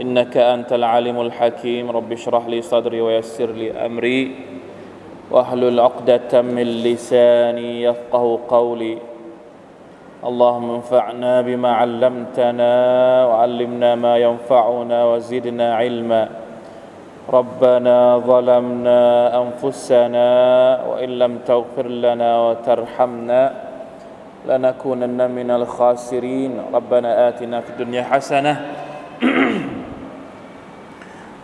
إنك أنت العليم الحكيم. رب اشرح لي صدري ويسر لي أمري. واحلل عقدة من لساني يفقه قولي. اللهم انفعنا بما علمتنا وعلمنا ما ينفعنا وزدنا علما. ربنا ظلمنا أنفسنا وإن لم تغفر لنا وترحمنا لنكونن من الخاسرين. ربنا آتنا في الدنيا حسنة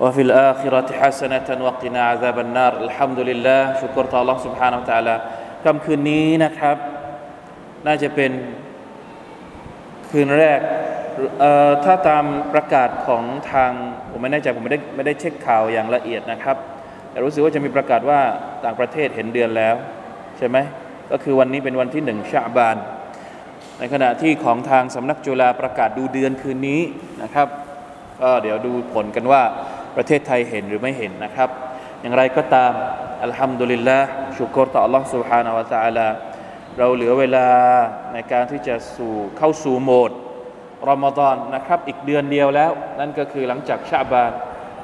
وفي الآخرة حسنة وقنا عذاب النار الحمد لله ชุกรต่อ Allah سبحانه และ تعالى ค่ำคืนนี้นะครับ น่าจะเป็นคืนแรกถ้าตามประกาศของทางผมไม่แน่ใจผมไม่ได้ไม่ได้เช็คข่าวอย่างละเอียดนะครับ แต่รู้สึกว่าจะมีประกาศว่าต่างประเทศเห็นเดือนแล้ว ใช่ไหมก็คือวันนี้เป็นวันที่หนึ่งชาบาน ในขณะที่ของทางสำนักจุฬาประกาศดูเดือนคืนนี้นะครับก็เดี๋ยวดูผลกันว่า ประเทศไทยเห็นหรือไม่เห็นนะครับ อย่างไรก็ตามอัลฮัมดุลิลละชุกรต่อ Allah سبحانه และ تعالى เราเหลือเวลาในการที่จะสู่เข้าสู่โหมดรอมฎอนนะครับ อีกเดือนเดียวแล้ว นั่นก็คือหลังจากชาบาน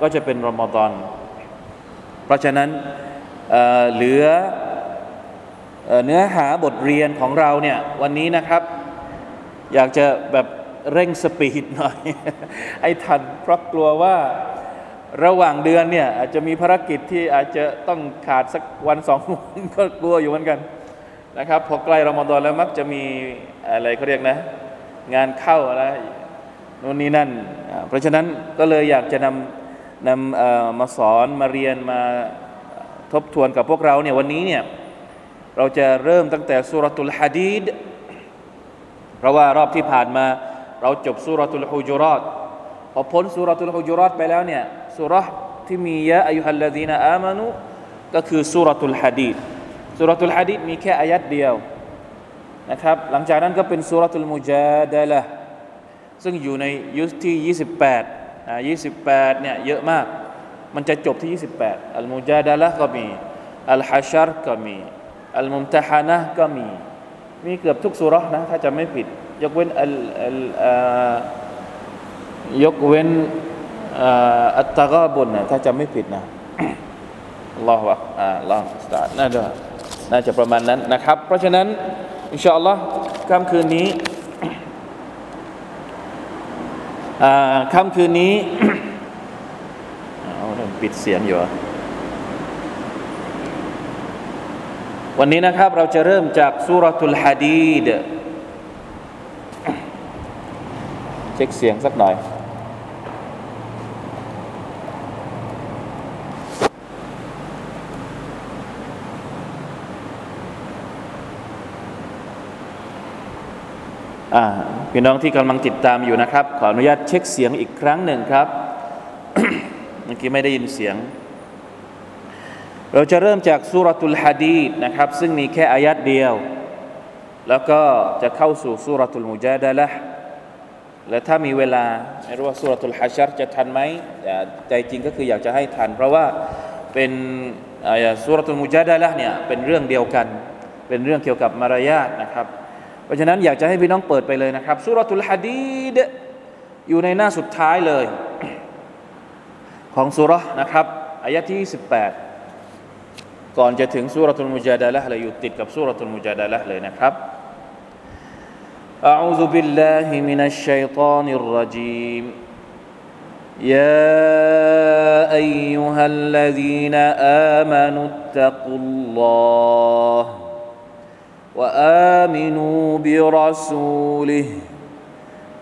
ก็จะเป็นรอมฎอน เพราะฉะนั้นเเหลือเนื้อหาบทเรียนของเราเนี่ยวันนี้นะครับ อยากจะแบบเร่งสปีดหน่อยให้ทันเพราะกลัวว่า ระหว่างเดือนเนี่ยอาจจะมีภารกิจที่อาจจะต้องขาดสักวันสองวันก็กลัวอยู่เหมือนกันนะครับพอใกล้รอมฎอนแล้วมักจะมีอะไรเขาเรียกนะ งานเข้าอะไรนู่นนี่นั่น เพราะฉะนั้นก็เลยอยากจะนำนำมาสอนมาเรียนมาทบทวนกับพวกเราเนี่ยวันนี้เนี่ยเราจะเริ่มตั้งแต่สุรตุลฮะดีดเพราะว่ารอบที่ผ่านมา เราจบสุรตุลฮุจุรอตพอพ้นสุรตุลฮุจุรอตไปแล้วเนี่ย สุรที่มียะอายุฮัลลดีนอามานุก็คือสุรตุลฮะดีดสุรตุลฮะดีดมีแค่อายัดเดียวนะครับหลังจากนั้นก็เป็นสุรตุลมุจาดะละซึ่งอยู่ในยุคที่ 28อ่า28เนี่ยเยอะมาก มันจะจบที่ 28 อัลมุจาดะละก็มีอัลฮัชรก็มีอัลมุมตะฮานะก็มี มีเกือบทุกสุรนะ ถ้าจะไม่ผิด ยกเว้นอัลอัลยกเว้น อัตตะกาบุนนะถ้าจะไม่ผิดนะอัลอวะอ่าลองสตาร์น่าจะน่าจะประมาณนั้นนะครับ เพราะฉะนั้น อินชาอัลลอฮ์ค่ำคืนนี้ค่ำคืนนี้เอาปิดเสียงอยู่วันนี้นะครับเราจะเริ่มจากสุรทุลฮะดีดเช็คเสียงสักหน่อย พี่น้องที่กำลังติดตามอยู่นะครับ ขออนุญาตเช็คเสียงอีกครั้งหนึ่งครับ เมื่อกี้ไม่ได้ยินเสียง เราจะเริ่มจากสุรตุลฮะดีดนะครับ ซึ่งมีแค่อายัดเดียว แล้วก็จะเข้าสู่สุรตุลมุจาดะละและถ้ามีเวลาไม่รู้ว่าสุรตุลฮัชรจะทันไหมใจจริงก็คืออยากจะให้ทัน เพราะว่าเป็นสุรตุลมุจาดะละเนี่ยเป็นเรื่องเดียวกัน เป็นเรื่องเกี่ยวกับมารยาทนะครับ เพราะฉะนั้นอยากจะให้พี่น้องเปิดไปเลยนะครับสุรทุลฮะดีดอยู่ในหน้าสุดท้ายเลย ของสุรนะครับอายะที่28ก่อนจะถึงสุรทุลมุจาดะละเลยอยู่ติดกับสุรทุลมุจาดะละเลยนะครับ أعوذ بالله من الشيطان الرجيم يا أيها الذين آمنوا اتقوا الله وآمنوا برسوله.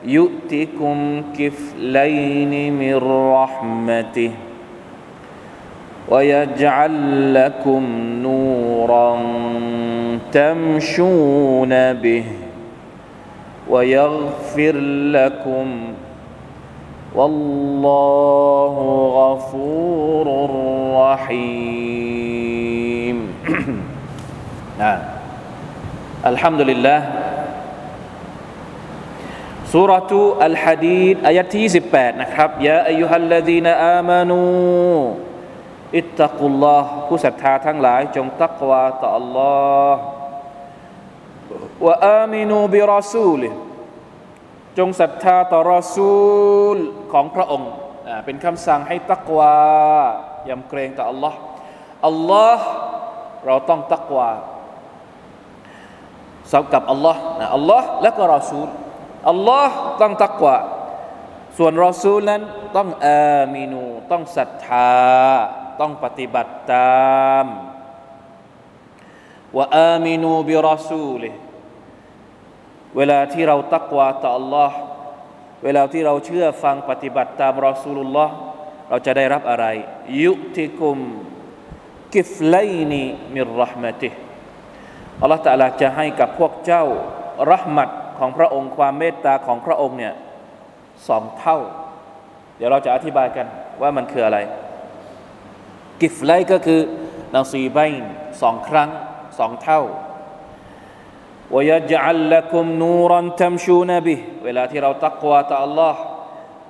يؤتكم كفلين من رحمته ويجعل لكم نورا تمشون به ويغفر لكم. والله غفور رحيم. อ่ าอัลฮัมดุลิลลาห์สุรทูอัลฮะดีดอายะที่28นะครับยาอายุฮัลลดีนอามานูอิตตักุลลอฮ์ผู้ศรัทธาทั้งหลายจงตักวาต่อ Allah วะอามินูบิรอซูลิจงศรัทธาต่อรอซูลของพระองค์เป็นคำสั่งให้ตักวายำเกรงต่อ Allah Allah เราต้องตักวา สับกับ Allah นะ Allah และก็รอซูล Allah ต้องตักวาส่วนรอซูลนั้นต้องอามินูต้องศรัทธา ต้องปฏิบัติตามว่าอามินูบิรอซูลเวลาที่เราตักวาต่อ Allah เวลาที่เราเชื่อฟังปฏิบัติตามรอซูลุลลอฮ์เราจะได้รับอะไร ยุติกุมกิฟไลนีมิรรห์มติ อัลลอฮฺตะลาจะให้กับพวกเจ้ารหมัดของพระองค์ความเมตตาของพระองค์เนี่ยสองเท่า เดี๋ยวเราจะอธิบายกันว่ามันคืออะไร กิฟไลก็คือนาซีไบสองครั้งสองเท่าวยจัลละคุมนูรันทัมชูนบิเวลาที่เราตักวาต่อ Allah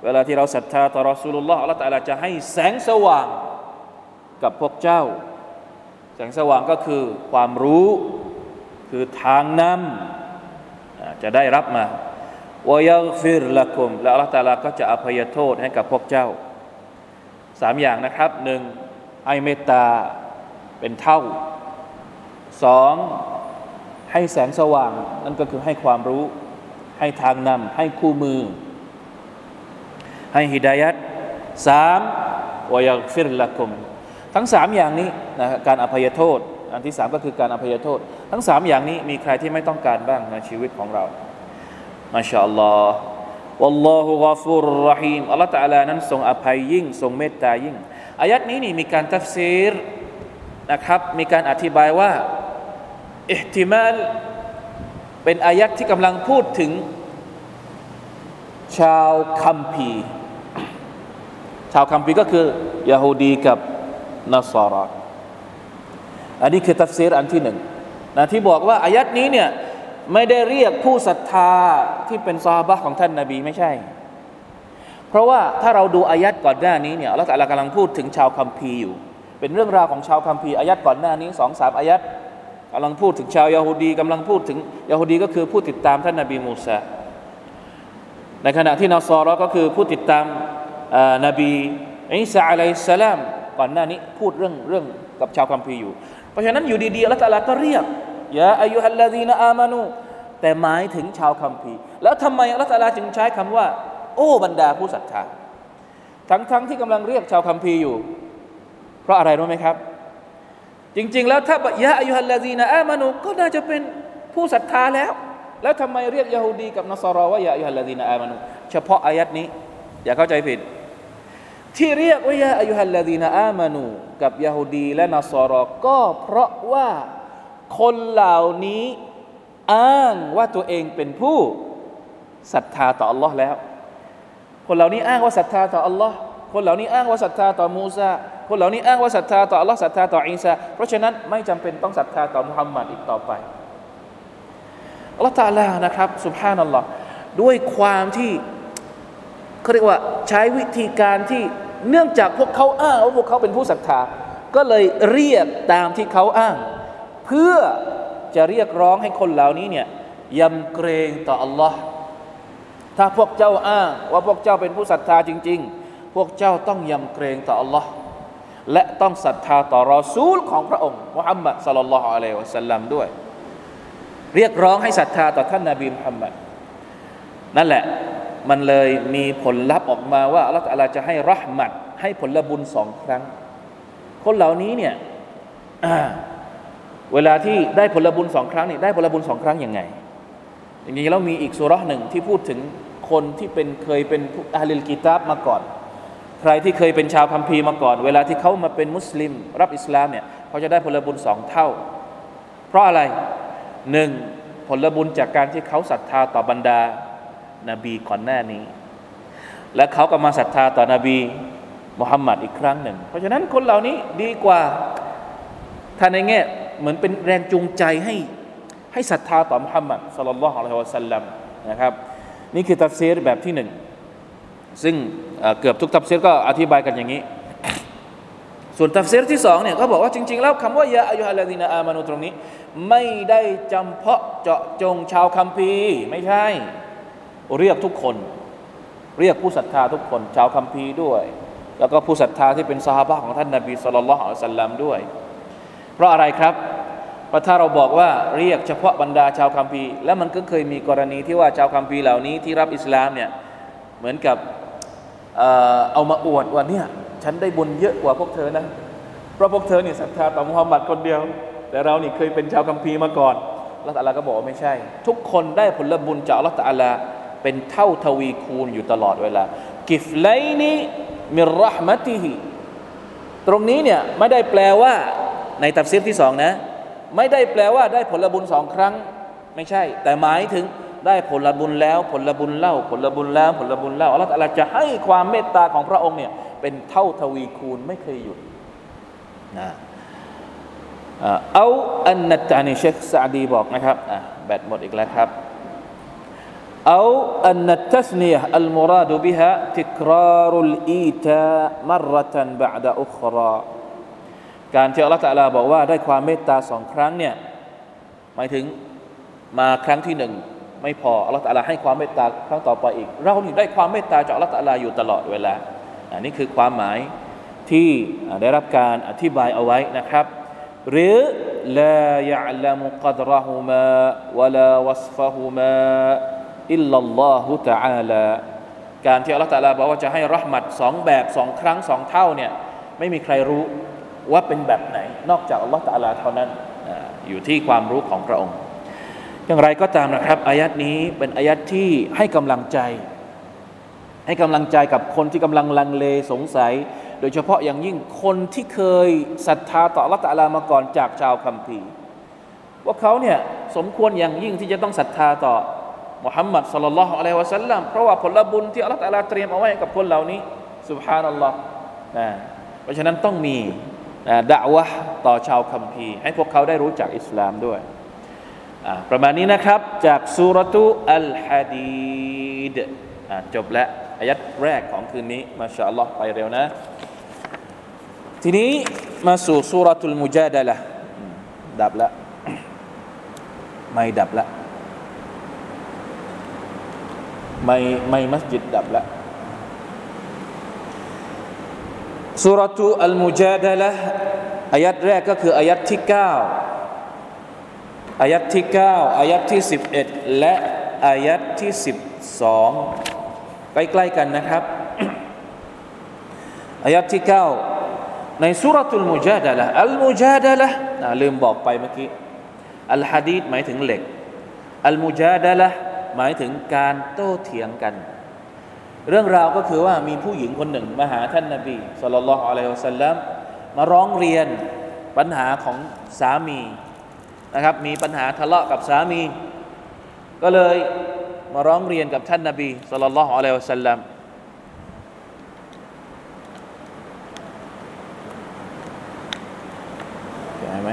เวลาที่เราศรัทธาต่อรอสูลุลลอฮ์อัลลอฮฺจะให้แสงสว่างกับพวกเจ้า แสงสว่างก็คือความรู้ คือทางนำจะได้รับมาวายัฟิรละคุมและอัลลอฮฺตาลาก็จะอภัยโทษให้กับพวกเจ้าสามอย่างนะครับหนึ่งให้เมตตาเป็นเท่าสองให้แสงสว่าง นั่นก็คือให้ความรู้ให้ทางนำให้คู่มือ ให้ฮิดายัดสามวายัฟิรละคุมทั้งสามอย่างนี้นะการอภัยโทษ อันที่สามก็คือการอภัยโทษ ทั้งสามอย่างนี้มีใครที่ไม่ต้องการบ้างในชีวิตของเรามาชาอัลลอฮ์ والله غفور رحيم อัลลอฮฺตะลานั้นทรงอภัยยิ่งทรงเมตตายิ่งอายัดนี้นี่มีการตัฟซีรนะครับ มีการอธิบายว่าอิหติมาลเป็นอายัดที่กำลังพูดถึง ชาวคัมภีร์ชาวคัมภีร์ก็คือยาฮูดีกับนัสรอ อันนี้คือตัฟซีรอันที่หนึ่งนะที่บอกว่าอายัดนี้เนี่ยไม่ได้เรียกผู้ศรัทธาที่เป็นซาบะของท่านนาบีไม่ใช่ เพราะว่าถ้าเราดูอายัดก่อนหน้านี้เนี่ยเราแต่ละกำลังพูดถึงชาวคัมภีร์อยู่ เป็นเรื่องราวของชาวคัมภีร์อายัดก่อนหน้านี้สองสามอายัดกำลังพูดถึงชาวยาฮูดีกำลังพูดถึงยาฮูดีก็คือผู้ติดตามท่านนาบีมูซาในขณะที่นอซอรอก็คือผู้ติดตามนบีอิสาอะลัยสลามก่อนหน้านี้พูดเรื่องเรื่องกับชาวคัมภีร์อยู่ เพราะฉะนั้นอยู่ดีๆอัลลอฮฺก็เรียกยาอายุฮัลลาดีนอามานู แต่หมายถึงชาวคัมภีร์ แล้วทำไมอัลลอฮฺจึงใช้คำว่า โอ้บรรดาผู้ศรัทธาทั้งๆทที่กำลังเรียกชาวคัมภีร์อยู่ เพราะอะไรรู้ไหมครับ จริง ๆ แล้วถ้ายาอายุฮัลลาดีนอามานูก็น่าจะเป็นผู้ศรัทธาแล้ว แล้วทำไมเรียกยาฮูดีกับนสรอว่ายาอายุฮัลลาดีนอามานูเฉพาะอายัดนี้ อย่าเข้าใจผิด ที่เรียกว่ายาอายุฮัลลาดีนอามานู กับยาฮูดีและนัสรอก็เพราะว่าคนเหล่านี้อ้างว่าตัวเองเป็นผู้ศรัทธาต่อ Allah แล้ว คนเหล่านี้อ้างว่าศรัทธาต่อ Allah คนเหล่านี้อ้างว่าศรัทธาต่อมูซาคนเหล่านี้อ้างว่าศรัทธาต่อ Allah ศรัทธาต่ออิสาเพราะฉะนั้นไม่จำเป็นต้องศรัทธาต่อมุฮัมมัดอีกต่อไปอัลลอฮฺตาลานะครับสุบฮานัลลอฮ์ด้วยความที่ เขาเรียกว่าใช้วิธีการที่เนื่องจากพวกเขาอ้างว่าพวกเขาเป็นผู้ศรัทธา ก็เลยเรียกตามที่เขาอ้าง เพื่อจะเรียกร้องให้คนเหล่านี้เนี่ยยำเกรงต่อ Allah ถ้าพวกเจ้าอ้างว่าพวกเจ้าเป็นผู้ศรัทธาจริง ๆ พวกเจ้าต้องยำเกรงต่อ Allah และต้องศรัทธาต่อรอซูลของพระองค์มุฮัมมัดสลลัลลอฮุอะลัยฮิวะสัลลัมด้วย เรียกร้องให้ศรัทธาต่อท่านนาบีมุฮัมมัดนั่นแหละ มันเลยมีผลลัพธ์ออกมาว่าอัลลอฮฺจะให้รหมัดให้ผลบุญสองครั้ง คนเหล่านี้เนี่ยเวลาที่ได้ผลบุญสองครั้งนี่ได้ผลบุญสองครั้งยังไงจริงๆแล้วมีอีกสุรหนึ่งที่พูดถึงคนที่เป็นเคยเป็นอาลิลกิตาบมาก่อน ใครที่เคยเป็นชาวพัมพีมาก่อน เวลาที่เขามาเป็นมุสลิม รับอิสลามเนี่ยเขาจะได้ผลบุญสองเท่า เพราะอะไรหนึ่งผลบุญจากการที่เขาศรัทธาต่อบรรดา นบีก่อนหน้านี้ และเขาก็มาศรัทธาต่อนบีมุฮัมมัดอีกครั้งหนึ่ง เพราะฉะนั้นคนเหล่านี้ดีกว่าท่านในแง่เหมือนเป็นแรงจูงใจให้ให้ศรัทธาต่อมุฮัมมัดสุลลัลลอฮุอะลัยฮิวะสัลลัมนะครับนี่คือตัฟซีรแบบที่หนึ่งซึ่งเกือบทุกตัฟซีรก็อธิบายกันอย่างนี้ ส่วนตัฟซีรที่สองเนี่ยเขาบอกว่าจริง ๆ แล้วคำว่าيا أيها الذين آمنوا ตรงนี้ ไม่ได้จำเพาะเจาะจงชาวคัมภีร์ไม่ใช่ เรียกทุกคน เรียกผู้ศรัทธาทุกคน ชาวคัมภีร์ด้วย แล้วก็ผู้ศรัทธาที่เป็นสหายของท่านนาบี صلى الله عليه وسلم ด้วย เพราะอะไรครับเพราะถ้าเราบอกว่าเรียกเฉพาะบรรดาชาวคัมภีร์แล้วมันก็เคยมีกรณีที่ว่าชาวคัมภีร์เหล่านี้ที่รับอิสลามเนี่ยเหมือนกับเอามาอวดว่าเนี่ยฉันได้บุญเยอะกว่าพวกเธอนะเพราะพวกเธอเนี่ยศรัทธาต่อมุฮัมมัดคนเดียว แต่เรานี่เคยเป็นชาวคัมภีร์มาก่อนแล้วอัลลอฮ์ก็บอกว่าไม่ใช่ ทุกคนได้ผลบุญจากอัลลอฮ์ตะอาลา เป็นเท่าทวีคูณอยู่ตลอดเวลา كفلين من رحمته ตรงนี้เนี่ยไม่ได้แปลว่าในตัฟซีรที่สองนะ ไม่ได้แปลว่าได้ผลบุญสองครั้ง ไม่ใช่ แต่หมายถึงได้ผลบุญแล้ว ผลบุญเล่า ผลบุญแล้ว ผลบุญเล่าอัลลอฮฺจะให้ความเมตตาของพระองค์เนี่ยเป็นเท่าทวีคูณไม่เคยหยุดนะเอาอันนัตตานีเชคซาดีบอกนะครับแบตหมดอีกแล้วครับ أو أن التثنية المراد بها تكرار الإيتاء مرة بعد أخرى การที่อัลลอฮฺตะลาบอกว่าได้ความเมตตาสองครั้งเนี่ยหมายถึงมาครั้งที่หนึ่งไม่พออัลลอฮฺตะลาให้ความเมตตาครั้งต่อไปอีก เรานี่ได้ความเมตตาจากอัลลอฮฺตะลาอยู่ตลอดเวลาอันนี้คือความหมายที่ได้รับการอธิบายเอาไว้นะครับ หรือ لا يعلم قدرهما ولا وصفهما อิลลัลลอฮุตะอาลาการที่อัลลอฮฺตะลาบอกว่าจะให้รหมัดสองแบบสองครั้งสองเท่าเนี่ยไม่มีใครรู้ว่าเป็นแบบไหน นอกจากอัลลอฮฺตะลาเท่านั้นอยู่ที่ความรู้ของพระองค์ อย่างไรก็ตามนะครับอายัดนี้เป็นอายัดที่ให้กำลังใจ ให้กำลังใจกับคนที่กำลังลังเลสงสัย โดยเฉพาะอย่างยิ่งคนที่เคยศรัทธาต่ออัลลอฮฺตะลามาก่อนจากชาวคัมภีร์ว่าเขาเนี่ยสมควรอย่างยิ่งที่จะต้องศรัทธาต่อ มุฮัมมัดสัลลัลลอฮุอะลัยฮิวะสัลลัมเพราะว่าผลบุญที่อัลลอฮฺตเตรียมเอาไว้กับคนเหล่านี้สุบฮานัลลอฮ์นะเพราะฉะนั้นต้องมีนะดะวะต่อชาวคัมภีร์ให้พวกเขาได้รู้จักอิสลามด้วย ประมาณนี้นะครับจากสุรตุอัลฮะดีดจบแล้วอายัดแรกของคืนนี้มาชาอัลลอฮ์ไปเร็วนะ ทีนี้มาสู่สุรตุลมุจาดะละดับละไม่ดับละ ไม่ไม่มัสยิดดับละสุรทูอัลมุจาดะละอายัดแรกก็คืออายัดที่ 9อายัดที่ 9อายัดที่ 11 และอายัดที่ 12 ใกล้ๆกันนะครับอายัดที่ 9 ในสุรทูลมุจาดะละอัลมุจาดะละลืมบอกไปเมื่อกี้อัลฮะดีดหมายถึงเหล็กอัลมุจาดะละ หมายถึงการโต้เถียงกัน เรื่องราวก็คือว่ามีผู้หญิงคนหนึ่งมาหาท่านนาบีสุลต่านละอะลัยฮุสัลลัมมาร้องเรียนปัญหาของสามีนะครับ มีปัญหาทะเลาะกับสามี ก็เลยมาร้องเรียนกับท่านนาบีสุลต่านละอะลัยฮุสัลลัมเห็นไหม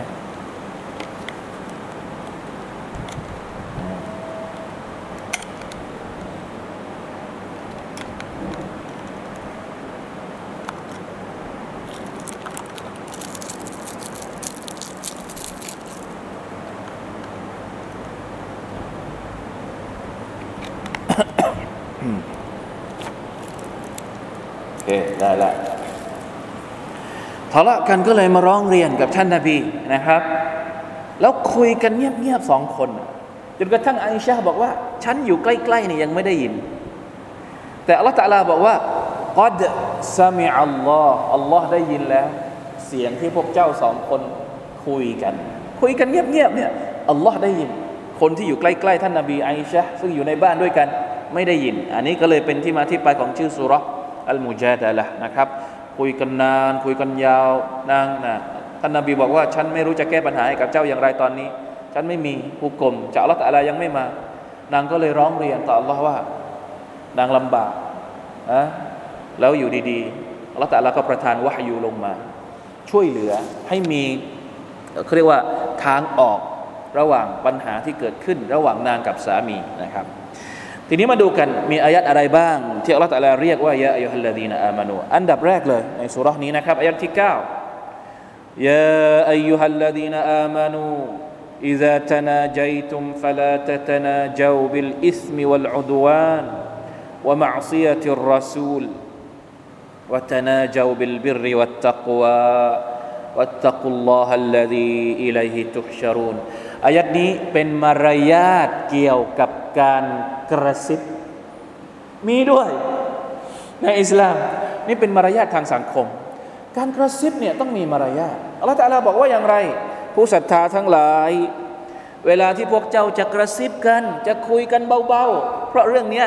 ได้ละ ทะเลาะกันก็เลยมาร้องเรียนกับท่านนาบีนะครับ แล้วคุยกันเงียบๆสองคนจนกระทั่งอิชาบอกว่า ฉันอยู่ใกล้ๆนี่ยังไม่ได้ยิน แต่อัลลอฮฺตะลาบอกว่ากัดซามิอัลลอฮ์อัลลอฮ์ได้ยินแล้ว เสียงที่พวกเจ้าสองคนคุยกัน คุยกันเงียบๆเนี่ยอัลลอฮ์ได้ยิน คนที่อยู่ใกล้ๆท่านนาบีอิชาซึ่งอยู่ในบ้านด้วยกันไม่ได้ยิน อันนี้ก็เลยเป็นที่มาที่ไปของชื่อสุรอัลมุจาดะละนะครับ คุยกันนาน คุยกันยาวนางนะท่านนบีบอกว่า ฉันไม่รู้จะแก้ปัญหาให้กับเจ้าอย่างไรตอนนี้ ฉันไม่มีผู้กลมจากอัลลอฮฺอะไรยังไม่มา นางก็เลยร้องเรียนต่ออัลลอฮ์ว่า นางลำบากอะแล้วอยู่ดีๆอัลลอฮฺตะลาก็ประทานวะฮยูลงมา ช่วยเหลือให้มีเขาเรียกว่าทางออกระหว่างปัญหาที่เกิดขึ้นระหว่างนางกับสามีนะครับ ทีนี้มาดูกันมีอายัดอะไรบ้าง ที่อัลลอฮฺตะลาเรียกว่ายาอัยฮัลลดีนอามานูอันดับแรกเลยในสุรานี้นะครับอายัดที่9ยาอัยฮัลลดีนอามานู إذا تناجيتم فلا تتناجوا بالإثم والعدوان ومعصية الرسول وتناجوا بالبر والتقوى واتقوا الله الذي إليه تحشرون อายัดนี้เป็นมารยาทเกี่ยวกับการกระซิบ มีด้วย ในอิสลาม นี่เป็นมารยาททางสังคม การกระซิบเนี่ยต้องมีมารยาทอัลลอฮฺตะลาบอกว่าอย่างไร ผู้ศรัทธาทั้งหลาย เวลาที่พวกเจ้าจะกระซิบกัน จะคุยกันเบาๆ เพราะเรื่องนี้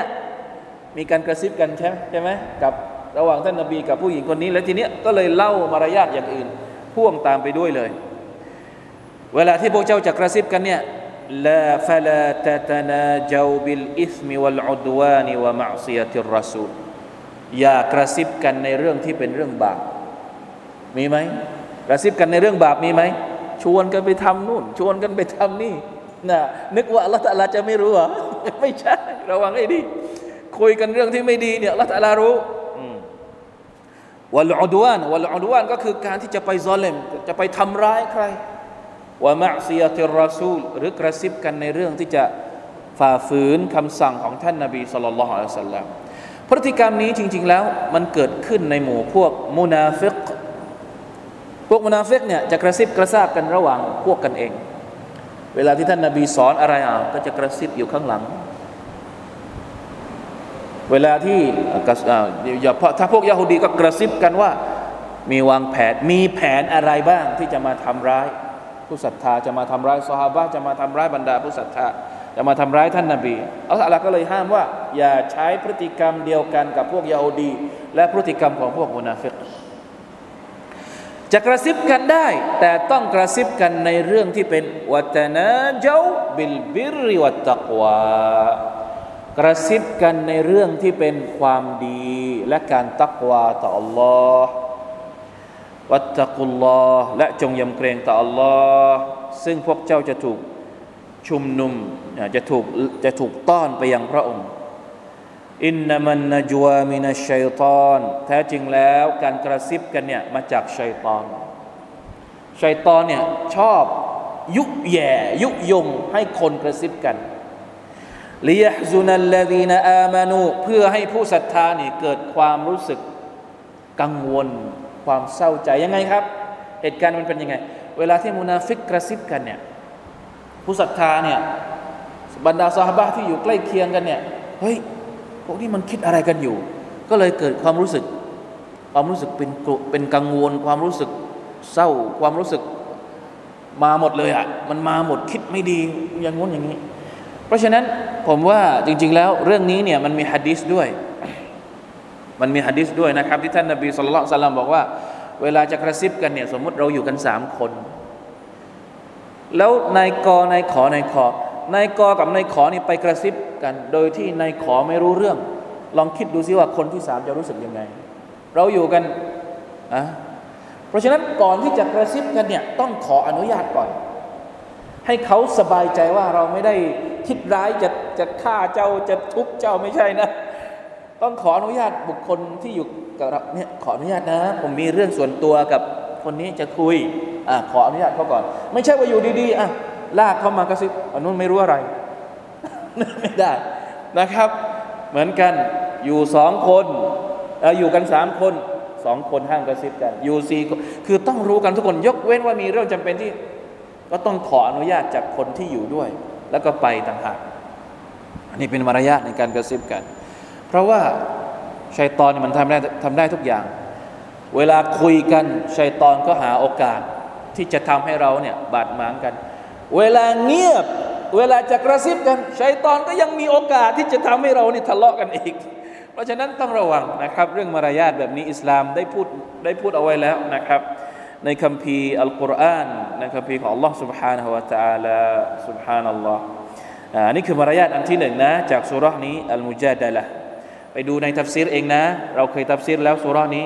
มีการกระซิบกันใช่ไหมใช่ไหมกับระหว่างท่านนบีกับผู้หญิงคนนี้ แล้วทีเนี้ยก็เลยเล่ามารยาทอย่างอื่นพ่วงตามไปด้วยเลย เวลาที่พวกเจ้าจะกระซิบกันเนี่ยلا فلا تتناجوا بالإثم والعدوان ومعصية الرسول อย่ากระซิบกันในเรื่องที่เป็นเรื่องบาปมีไหมกระซิบกันในเรื่องบาปมีไหมชวนกันไปทำนู่น ชวนกันไปทำนี่นะนึกว่าอัลลอฮฺตะลาจะไม่รู้อะไม่ใช่ระวังให้ดีคุยกันเรื่องที่ไม่ดีเนี่ยอัลลอฮฺตะลารู้والعدوان والعدوان ก็คือการที่จะไปซอเลมจะไปทำร้ายใคร ومعصية الرسول หรือกระซิบกันในเรื่องที่จะฝ่าฝืนคำสั่งของท่านนาบี صلى الله عليه وسلم พฤติกรรมนี้จริง ๆ แล้วมันเกิดขึ้นในหมู่พวกมุนาฟิกพวกมุนาฟิกเนี่ยจะกระซิบกระซาบกันระหว่างพวกกันเอง เวลาที่ท่านนาบีสอนอะไรอะก็จะกระซิบอยู่ข้างหลัง เวลาที่อย่าถ้าพวกยาฮูดีก็กระซิบกันว่า มีวางแผนมีแผนอะไรบ้างที่จะมาทำร้าย ผู้ศรัทธาจะมาทำร้ายซอฮาบะจะมาทำร้ายบรรดาผู้ศรัทธาจะมาทำร้ายท่านนาบีอัลลอฮฺก็เลยห้ามว่า อย่าใช้พฤติกรรมเดียวกันกับพวกยาฮูดี และพฤติกรรมของพวกมุนาฟิกจะกระซิบกันได้ แต่ต้องกระซิบกันในเรื่องที่เป็นวัตนาเจ้าบิลบิริวัตตะกวากระซิบกันในเรื่องที่เป็นความดีและการตักวาต่อ Allah วัตตะกุลลอฮและจงยำเกรงต่อ Allah ซึ่งพวกเจ้าจะถูกชุมนุมจะถูกจะถูกต้อนไปยังพระองค์อินนามันนจวามินัชชัยตอนแท้จริงแล้วการกระซิบกันเนี่ยมาจากชัยตอนชัยตอนเนี่ยชอบยุแย่ยุยงให้คนกระซิบกันลียซุนัลลดีนอามานูเพื่อให้ผู้ศรัทธานี่เกิดความรู้สึกกังวล ความเศร้าใจยังไงครับ เหตุการณ์มันเป็นยังไง เวลาที่มุนาฟิกกระซิบกันเนี่ยผู้ศรัทธาเนี่ยบรรดาสหบาที่อยู่ใกล้เคียงกันเนี่ยเฮ้ยพวกนี้มันคิดอะไรกันอยู่ ก็เลยเกิดความรู้สึก ความรู้สึกเป็นกลุเป็นกังวล ความรู้สึกเศร้า ความรู้สึกมาหมดเลยอะ่ะมันมาหมดคิดไม่ดีอย่างงู้นอย่างนี้ เพราะฉะนั้นผมว่าจริง ๆ แล้วเรื่องนี้เนี่ยมันมีฮะดิษด้วย มันมีฮะดิษด้วยนะครับ ที่ท่านนบีสุลต่านบอกว่า เวลาจะกระซิบกันเนี่ยสมมติเราอยู่กันสามคน แล้วนายกนายขอนายขอนายกกับนายขอนี่ไปกระซิบกัน โดยที่นายขอไม่รู้เรื่อง ลองคิดดูซิว่าคนที่สามจะรู้สึกยังไง เราอยู่กันอะเพราะฉะนั้นก่อนที่จะกระซิบกันเนี่ยต้องขออนุญาตก่อน ให้เขาสบายใจว่าเราไม่ได้คิดร้ายจะจะฆ่าเจ้าจะทุบเจ้าไม่ใช่นะ ต้องขออนุญาตบุคคลที่อยู่กับเราเนี่ยขออนุญาตนะ ผมมีเรื่องส่วนตัวกับคนนี้จะคุยอ่าขออนุญาตเขาก่อน ไม่ใช่ว่าอยู่ดีๆอะลากเข้ามากระซิบอันนู้นไม่รู้อะไร ไม่ได้นะครับ เหมือนกันอยู่สองคนอยู่กันสามคนสองคนห้ามกระซิบกันอยู่สี่คือต้องรู้กันทุกคนยกเว้นว่ามีเรื่องจำเป็นที่ ก็ต้องขออนุญาตจากคนที่อยู่ด้วย แล้วก็ไปต่างหากอันนี้เป็นมารยาทในการกระซิบกัน เพราะว่าชัยตอนมันทำได้ทำได้ทุกอย่าง เวลาคุยกันชัยตอนก็หาโอกาส ที่จะทำให้เราเนี่ยบาดหมางกัน เวลาเงียบเวลาจะกระซิบกันชัยตอนก็ยังมีโอกาสที่จะทำให้เรานี่ทะเลาะกันอีก เพราะฉะนั้นต้องระวังนะครับ เรื่องมารยาทแบบนี้อิสลามได้พูดได้พูดเอาไว้แล้วนะครับ ในคัมภีร์อัลกุรอานในคัมภีร์ของ Allah سبحانه และ تعالى سبحان الله อันนี้คือมารยาทอันที่หนึ่งนะจากสุรานี้อัลมุจาดะละ ไปดูในทัฟซีรเองนะ เราเคยทัฟซีรแล้วสุรานี้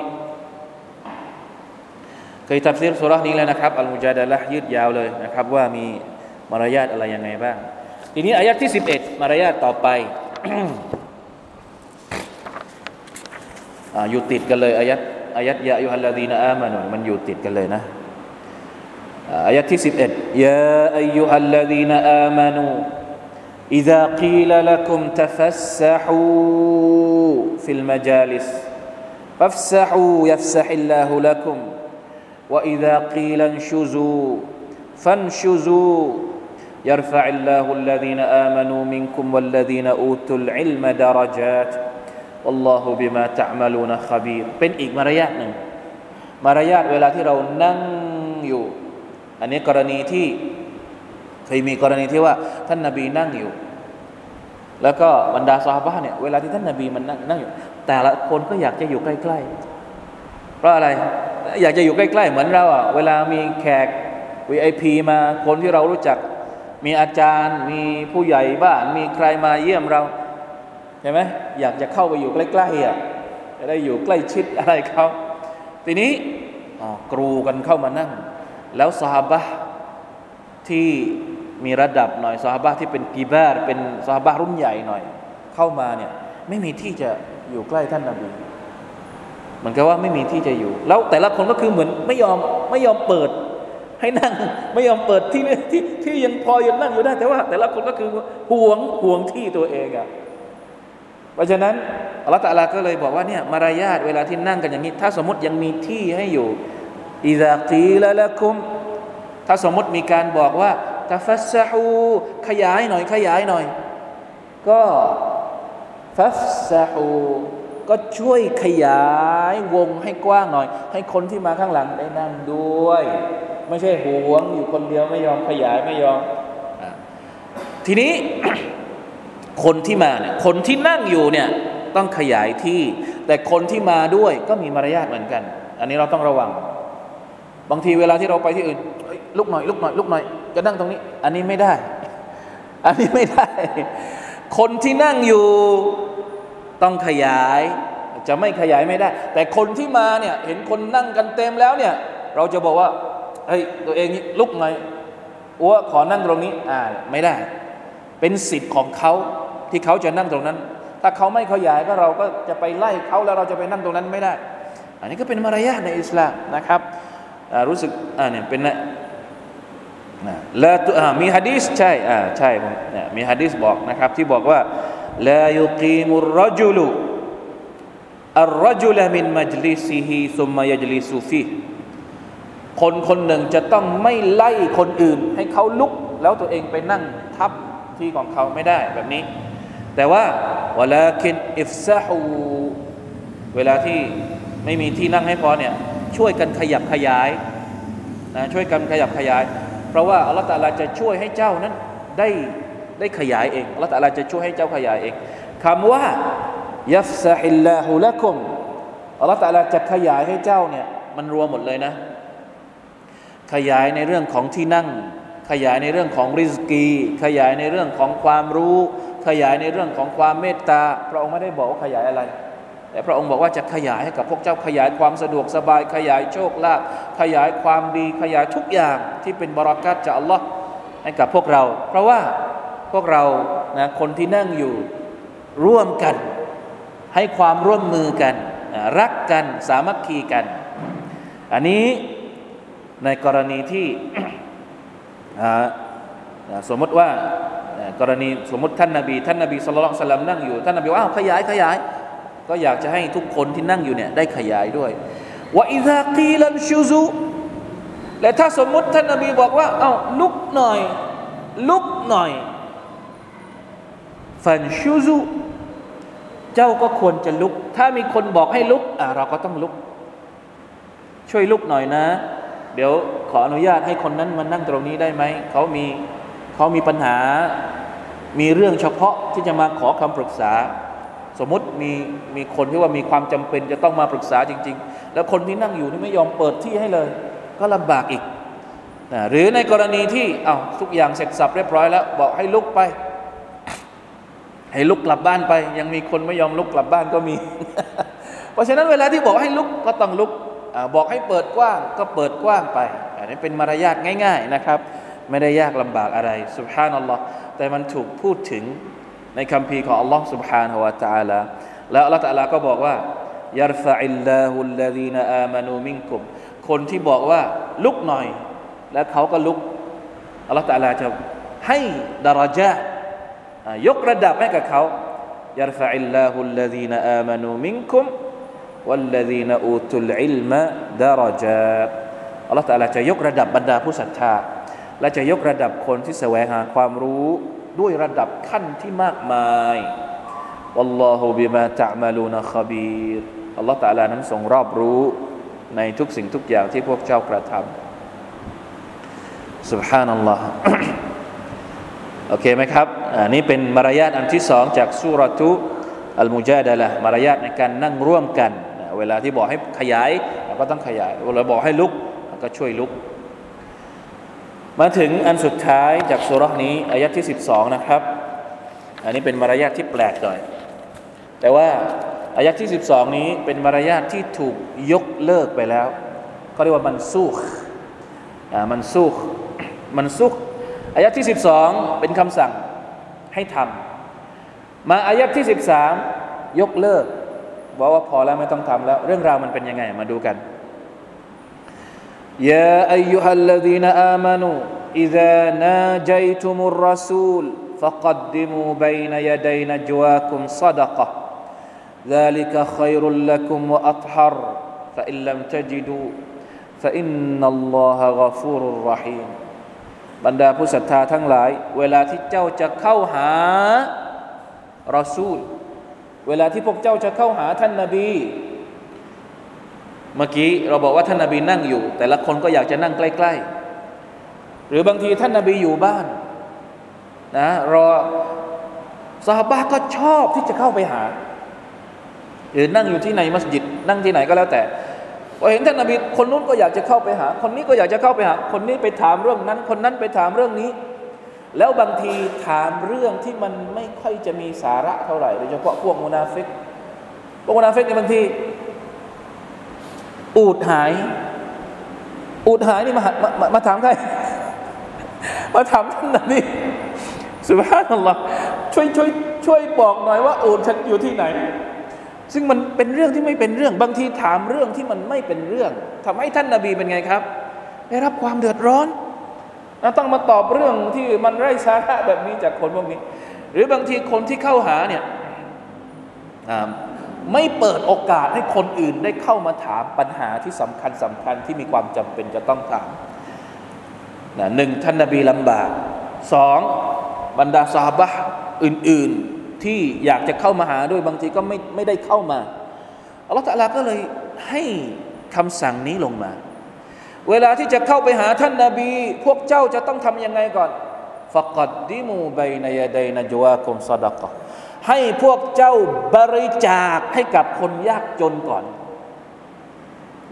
เคยทัฟซีรสุรานี้แล้วนะครับอัลมุจาดะละยืดยาวเลยนะครับ ว่ามีมารยาทอะไรยังไงบ้าง ทีนี้อายะที่ 11 มารยาทต่อไปอยู่ติดกันเลยอายัดอายัด يا أيها الذين آمنوا มันอยู่ติดกันเลยนะอายะที่ 11ยาอายุฮัลลาดีนอามานู إذا قيل لكم تفسحوا في المجالس فافسحوا يفسح الله لكم وإذا قيل انشزوا فانشزوا يرفع الله الذين آمنوا منكم والذين أوتوا العلم درجات والله بما تعملون خبير เป็นอีกมารยาทหนึ่งมารยาทเวลาที่เรานั่งอยู่ อันนี้กรณีที่ เคยมีกรณีที่ว่า ท่านนาบีนั่งอยู่ แล้วก็บรรดาซอฮาบะเนี่ยเวลาที่ท่านนาบีมันนั่งนั่งอยู่ แต่ละคนก็อยากจะอยู่ใกล้ๆ เพราะอะไร อยากจะอยู่ใกล้ๆ เหมือนเราอะเวลามีแขก VIP มาคนที่เรารู้จัก มีอาจารย์ มีผู้ใหญ่บ้าน มีใครมาเยี่ยมเราใช่ไหมอยากจะเข้าไปอยู่ใกล้ๆอะจะได้อยู่ใกล้ชิดอะไรเขาทีนี้กรูกันเข้ามานั่ง แล้วซอฮาบะที่ มีระดับหน่อยซอฮาบะที่เป็นกีบาร์เป็นซอฮาบรุ่นใหญ่หน่อย เข้ามาเนี่ยไม่มีที่จะอยู่ใกล้ท่านนาบีเหมือนกับว่าไม่มีที่จะอยู่ แล้วแต่ละคนก็คือเหมือนไม่ยอมไม่ยอมเปิด ให้นั่งไม่ยอมเปิดที่ที่ที่ยังพอยังนั่งอยู่ได้ แต่ว่า แต่ละคนก็คือห่วงห่วงที่ตัวเองอะเพราะฉะนั้นอัลลอฮฺตะลาก็เลยบอกว่าเนี่ยมารยาทเวลาที่นั่งกันอย่างนี้ ถ้าสมมติยังมีที่ให้อยู่อิซากีละละคุมถ้าสมมติมีการบอกว่า ตาฟัสฮูขยายหน่อยขยายหน่อย ก็ฟัสฮูก็ช่วยขยายวงให้กว้างหน่อย ให้คนที่มาข้างหลังได้นั่งด้วย ไม่ใช่หวงอยู่คนเดียวไม่ยอมขยายไม่ยอมอทีนี้คนที่มาเนี่ยคนที่นั่งอยู่เนี่ยต้องขยายที่ แต่คนที่มาด้วยก็มีมารยาทเหมือนกัน อันนี้เราต้องระวัง บางทีเวลาที่เราไปที่อื่น ลุกหน่อยลุกหน่อยลุกหน่อยจะนั่งตรงนี้ อันนี้ไม่ได้ อันนี้ไม่ได้ คนที่นั่งอยู่ต้องขยาย จะไม่ขยายไม่ได้ แต่คนที่มาเนี่ยเห็นคนนั่งกันเต็มแล้วเนี่ย เราจะบอกว่าเฮ้ยตัวเองลุกหน่อยอ้วขอนั่งตรงนี้อ่าไม่ได้ เป็นสิทธิ์ของเขาที่เขาจะนั่งตรงนั้น ถ้าเขาไม่ขยายก็เราก็จะไปไล่เขาแล้วเราจะไปนั่งตรงนั้นไม่ได้ อันนี้ก็เป็นมารยาทในอิสลามนะครับรู้สึกอ่าเนี่ยเป็น นะละมีฮะดีษใช่อ่าใช่ผมเนี่ยมีฮะดีษบอกนะครับ ที่บอกว่าلا يقيم الرجل الرجل من مجلسه ثم يجلس فيه คนคนหนึ่งจะต้องไม่ไล่คนอื่น ให้เขาลุก แล้วตัวเองไปนั่งทับที่ของเขาไม่ได้แบบนี้ แต่ว่าولكن افسحوا เวลาที่ไม่มีที่นั่งให้พอเนี่ยช่วยกันขยับขยายนะช่วยกันขยับขยาย เพราะว่าอัลลอฮฺตาลาจะช่วยให้เจ้านั้นได้ได้ขยายเองอัลลอฮฺตาลาจะช่วยให้เจ้าขยายเองคำว่ายัฟซะฮิลลาฮุละกุมอัลลอฮฺตาลาจะขยายให้เจ้าเนี่ยมันรวมหมดเลยนะ ขยายในเรื่องของที่นั่ง ขยายในเรื่องของริสกี ขยายในเรื่องของความรู้ ขยายในเรื่องของความเมตตาพระองค์ไม่ได้บอกว่าขยายอะไร แต่พระองค์บอกว่าจะขยายให้กับพวกเจ้าขยายความสะดวกสบาย ขยายโชคลาภขยายความดีขยายทุกอย่างที่เป็นบรารักัตจากอัลลอฮ์ให้กับพวกเรา เพราะว่าพวกเรานะคนที่นั่งอยู่ร่วมกัน ให้ความร่วมมือกัน รักกันสามัคคีกัน อันนี้ในกรณีที่สมมติว่ากรณีสมมติท่านนาบี ท่านนาบีสุลต่านลัมนั่งอยู่ ท่านนาบีว่าขยายขยาย ก็อยากจะให้ทุกคนที่นั่งอยู่เนี่ยได้ขยายด้วยว่าอิซากีลันชูซุและถ้าสมมติท่านนบีบอกว่า เอา้าลุกหน่อย ลุกหน่อย ฟันชูซุเจ้าก็ควรจะลุก ถ้ามีคนบอกให้ลุกอะเราก็ต้องลุก ช่วยลุกหน่อยนะ เดี๋ยวขออนุญาตให้คนนั้นมานั่งตรงนี้ได้ไหม เขามีเขามีปัญหา มีเรื่องเฉพาะที่จะมาขอคำปรึกษา สมมติมีมีคนที่ว่ามีความจำเป็นจะต้องมาปรึกษาจริง ๆ แล้วคนที่นั่งอยู่นี่ไม่ยอมเปิดที่ให้เลย ก็ลำบากอีกนะหรือในกรณีที่เอา้าทุกอย่างเสร็จสับเรียบร้อยแล้ว บอกให้ลุกไป ให้ลุกกลับบ้านไป ยังมีคนไม่ยอมลุกกลับบ้านก็มี เพราะฉะนั้นเวลาที่บอกให้ลุกก็ต้องลุกอบอกให้เปิดกว้างก็เปิดกว้างไปอันนี้เป็นมารยาทง่าย ๆนะครับ ไม่ได้ยากลำบากอะไรสุบฮานัลลอฮ์แต่มันถูกพูดถึง ในคำพีของอัลลอฮ์ سبحانه และ تعالى แล้วอัลลอฮ์ تعالى ก็บอกว่ายารฟะอิลลาฮุลลดีนอามานูมิงกุมคนที่บอกว่าลุกหน่อย แล้วเขาก็ลุกอัลลอฮ์ تعالى จะให้ดาราจายกระดับให้กับเขายารฟะอิลลาฮุลลดีนอามานูมิงกุม والذين أوتوا العلم درجات อัลลอฮฺตาลาจะยกระดับบรรดาผู้ศรัทธา และจะยกระดับคนที่แสวงหาความรู้ ด้วยระดับขั้นที่มากมายวัลลอฮุบิมาตะมาลูนะขบีรอัลลอฮฺตาลานั้นทรงรอบรู้ในทุกสิ่งทุกอย่างที่พวกเจ้ากระทำ سبحان อัลลอฮ์โอเคไหมครับอันนี้เป็นมารยาทอันที่สองจากสุรทุอัลมุจาดะละมารยาทในการนั่งร่วมกัน เวลาที่บอกให้ขยายเราก็ต้องขยาย เวลาบอกให้ลุกก็ช่วยลุก มาถึงอันสุดท้ายจากสุรนี้อายะที่ 12 นะครับ อันนี้เป็นมารยาทที่แปลกหน่อย แต่ว่าอายะที่ 12 นี้เป็นมารยาทที่ถูกยกเลิกไปแล้วเขาเรียกว่ามันซุกมันซุกมันซุกอายะที่ 12 เป็นคำสั่งให้ทำมาอายะที่ 13 ยกเลิกบอกว่าพอแล้วไม่ต้องทำแล้ว เรื่องราวมันเป็นยังไงมาดูกัน يا أيها الذين آمنوا إذا ناجيتم الرسول فقدموا بين يدي نجواكم صدقة ذلك خير لكم وأطهر فإن لم تجدوا فإن الله غفور رحيم บรรดาผู้ศรัทธาทั้งหลาย เวลาที่เจ้าจะเข้าหารอซูล เวลาที่พวกเจ้าจะเข้าหาท่านนาบี เมื่อกี้เราบอกว่าท่านนาบีนั่งอยู่ แต่ละคนก็อยากจะนั่งใกล้ ๆ หรือบางทีท่านนาบีอยู่บ้านนะรอสาบะก็ชอบที่จะเข้าไปหา หรือนั่งอยู่ที่ในมัสยิด นั่งที่ไหนก็แล้วแต่พอเห็นท่านนาบีคนนู้นก็อยากจะเข้าไปหา คนนี้ก็อยากจะเข้าไปหา คนนี้ไปถามเรื่องนั้น คนนั้นไปถามเรื่องนี้ แล้วบางทีถามเรื่องที่มันไม่ค่อยจะมีสาระเท่าไหร่โดยเฉพาะพวกมุนาฟิกพวกมุนาฟิกในบางที อูดหาย อูดหายนี่มามามามาถามใคร มาถามท่านนบีสุภาพนัลลอฮ์ช่วยช่วยช่วยบอกหน่อยว่าอูดฉันอยู่ที่ไหน ซึ่งมันเป็นเรื่องที่ไม่เป็นเรื่อง บางทีถามเรื่องที่มันไม่เป็นเรื่องทำให้ท่านนาบีเป็นไงครับ ได้รับความเดือดร้อนต้องมาตอบเรื่องที่มันไร้สาระแบบนี้จากคนพวกนี้ หรือบางทีคนที่เข้าหาเนี่ย ไม่เปิดโอกาสให้คนอื่นได้เข้ามาถามปัญหาที่สำคัญสำคัญที่มีความจำเป็นจะต้องถามนะหนึ่งท่านนบีลำบากสองบรรดาสาบะอื่นๆที่อยากจะเข้ามาหาด้วยบางทีก็ไม่ไม่ได้เข้ามาอัลลอฮฺตะลาก็เลยให้คำสั่งนี้ลงมา เวลาที่จะเข้าไปหาท่านนาบี พวกเจ้าจะต้องทำยังไงก่อนฟักดดิมูบนยาดนจวาคุมซาดะกะ ให้พวกเจ้าบริจาคให้กับคนยากจนก่อน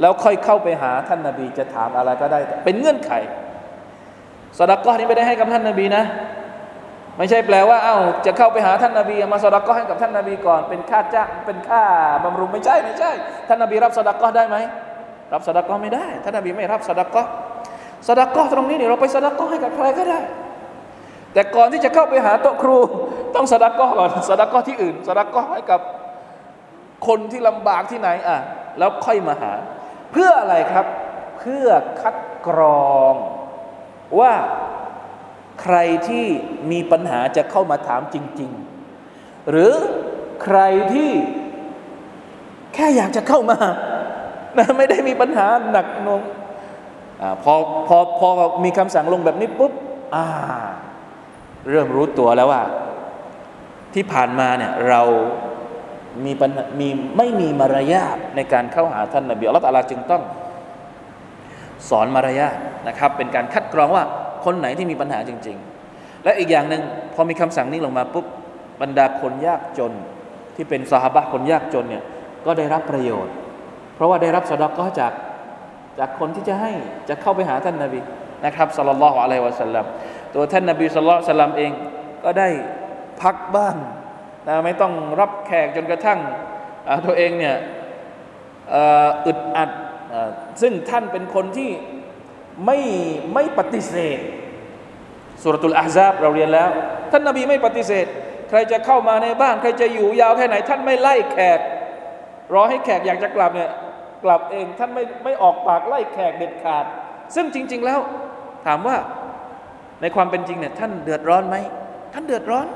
แล้วค่อยเข้าไปหาท่านนาบีจะถามอะไรก็ได้ เป็นเงื่อนไขสดก้อนี้ไม่ได้ให้กับท่านนาบีนะ ไม่ใช่แปลว่าเอา้าจะเข้าไปหาท่านนาบีมาสดก้อให้กับท่านนาบีก่อน เป็นค่าจ้างเป็นค่าบำรุงไม่ใช่ไม่ใช่ ท่านนาบีรับสดก้อได้ไหมรับสดก้อไม่ได้ ท่านนาบีไม่รับสดก้อสดก้อตรงนี้เนี่ยเราไปสดก้อให้กับใครก็ได้ แต่ก่อนที่จะเข้าไปหาโต๊ะครู ต้องสดักก็ก่อนสดักก็ที่อื่นสดักก็ให้กับคนที่ลำบากที่ไหนอะแล้วค่อยมาหา เพื่ออะไรครับ เพื่อคัดกรองว่าใครที่มีปัญหาจะเข้ามาถามจริง ๆ หรือใครที่แค่อยากจะเข้ามานะไม่ได้มีปัญหาหนักหน่วงอพอพอพอมีคำสั่งลงแบบนี้ปุ๊บอ่า เริ่มรู้ตัวแล้วว่า ที่ผ่านมาเนี่ยเรามีปัญมีไม่มีมารยาทในการเข้าหาท่านนบีอัลลอฮฺตาลาจึงต้อง สอนมารยาทนะครับ เป็นการคัดกรองว่าคนไหนที่มีปัญหาจริง ๆ และอีกอย่างหนึ่งพอมีคำสั่งนี้ลงมาปุ๊บบรรดาคนยากจน ที่เป็นสหบะคนยากจนเนี่ยก็ได้รับประโยชน์ เพราะว่าได้รับสดก็จากจากคนที่จะให้จะเข้าไปหาท่านนาบีนะครับสัลลัลลอฮุอะลัยฮิวะสัลลัม ตัวท่านนาบีสละลัยฮิวะสัลลัมเองก็ได้พักบ้านนะไม่ต้องรับแขกจนกระทั่งตัวเองเนี่ยอึดอัดซึ่งท่านเป็นคนที่ไม่ไม่ปฏิเสธสุรตุลอาซาบเราเรียนแล้ว ท่านนาบีไม่ปฏิเสธ ใครจะเข้ามาในบ้าน ใครจะอยู่ยาวแค่ไหน ท่านไม่ไล่แขก รอให้แขกอยากจะกลับเนี่ยกลับเองท่านไม่ไม่ออกปากไล่แขกเด็ดขาด ซึ่งจริง ๆ แล้วถามว่า ในความเป็นจริงเนี่ยท่านเดือดร้อนไหมท่านเดือดร้อน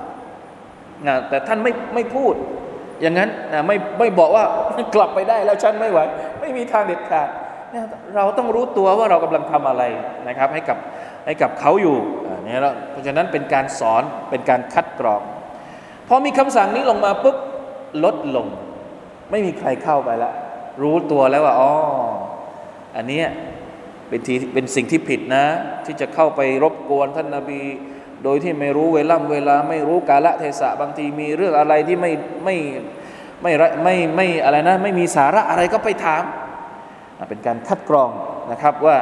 นะแต่ท่านไม่ไม่พูด อย่างนั้นนะไม่ไม่บอกว่ากลับไปได้แล้วฉันไม่ไหว ไม่มีทางเด็ดขาดเราต้องรู้ตัวว่าเรากำลังทำอะไรนะครับ ให้กับให้กับเขาอยู่เนี่แล้วเพราะฉะนั้นเป็นการสอนเป็นการคัดกรองพอมีคำสั่งนี้ลงมาปุ๊บลดลง ไม่มีใครเข้าไปแล้วรู้ตัวแล้วว่าอ๋ออันนี้ เป็นทีเป็นสิ่งที่ผิดนะ ที่จะเข้าไปรบกวนท่านนาบี โดยที่ไม่รู้เวลาเวลา ไม่รู้กาละเทศะบางทีมีเรื่องอะไรที่ไม่ไม่ไม่ไม่ไม่อะไรนะ ไม่มีสาระอะไรก็ไปถาม เป็นการคัดกรองนะครับว่า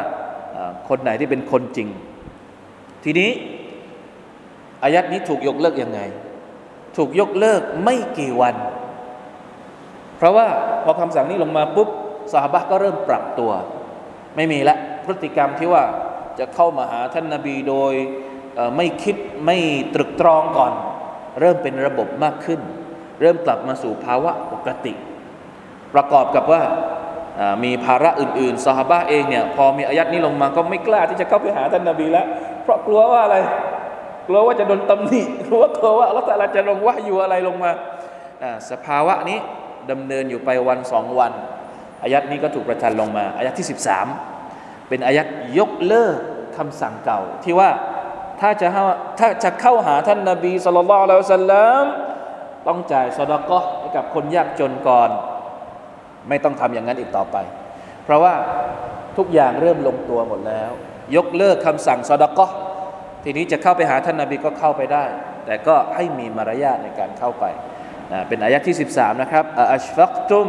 คนไหนที่เป็นคนจริง ทีนี้อายัดนี้ถูกยกเลิกยังไง ถูกยกเลิกไม่กี่วัน เพราะว่าพอคำสั่งนี้ลงมาปุ๊บสหบะก็เริ่มปรับตัว ไม่มีละ พฤติกรรมที่ว่าจะเข้ามาหาท่านนาบีโดยไม่คิดไม่ตรึกตรองก่อน เริ่มเป็นระบบมากขึ้น เริ่มกลับมาสู่ภาวะปกติ ประกอบกับว่ามีภาระอื่นๆสหบะเองเนี่ยพอมีอายัดนี้ลงมาก็ไม่กล้าที่จะเข้าไปหาท่านนาบีแล้ว เพราะกลัวว่าอะไรกลัวว่าจะโดนตำหนิกลัวกลัวว่าอัลลอฮฺจะลงว่าอยู่อะไรลงมาสภาวะนี้ดำเนินอยู่ไปวันสองวันอายัดนี้ก็ถูกประทานลงมาอายัดที่ 13 เป็นอายัดยกเลิกคำสั่งเก่า ที่ว่าถ้าจะถ้าจะเข้าหาท่านนาบีสุลต่านละสัลลัมต้องจ่ายสดกะให้กับคนยากจนก่อน ไม่ต้องทำอย่างนั้นอีกต่อไป เพราะว่าทุกอย่างเริ่มลงตัวหมดแล้ว ยกเลิกคำสั่งซอดก็ทีนี้จะเข้าไปหาท่านนาบีก็เข้าไปได้ แต่ก็ให้มีมารยาทในการเข้าไปนะเป็นอายะที่ 13 นะครับอัชฟักตุม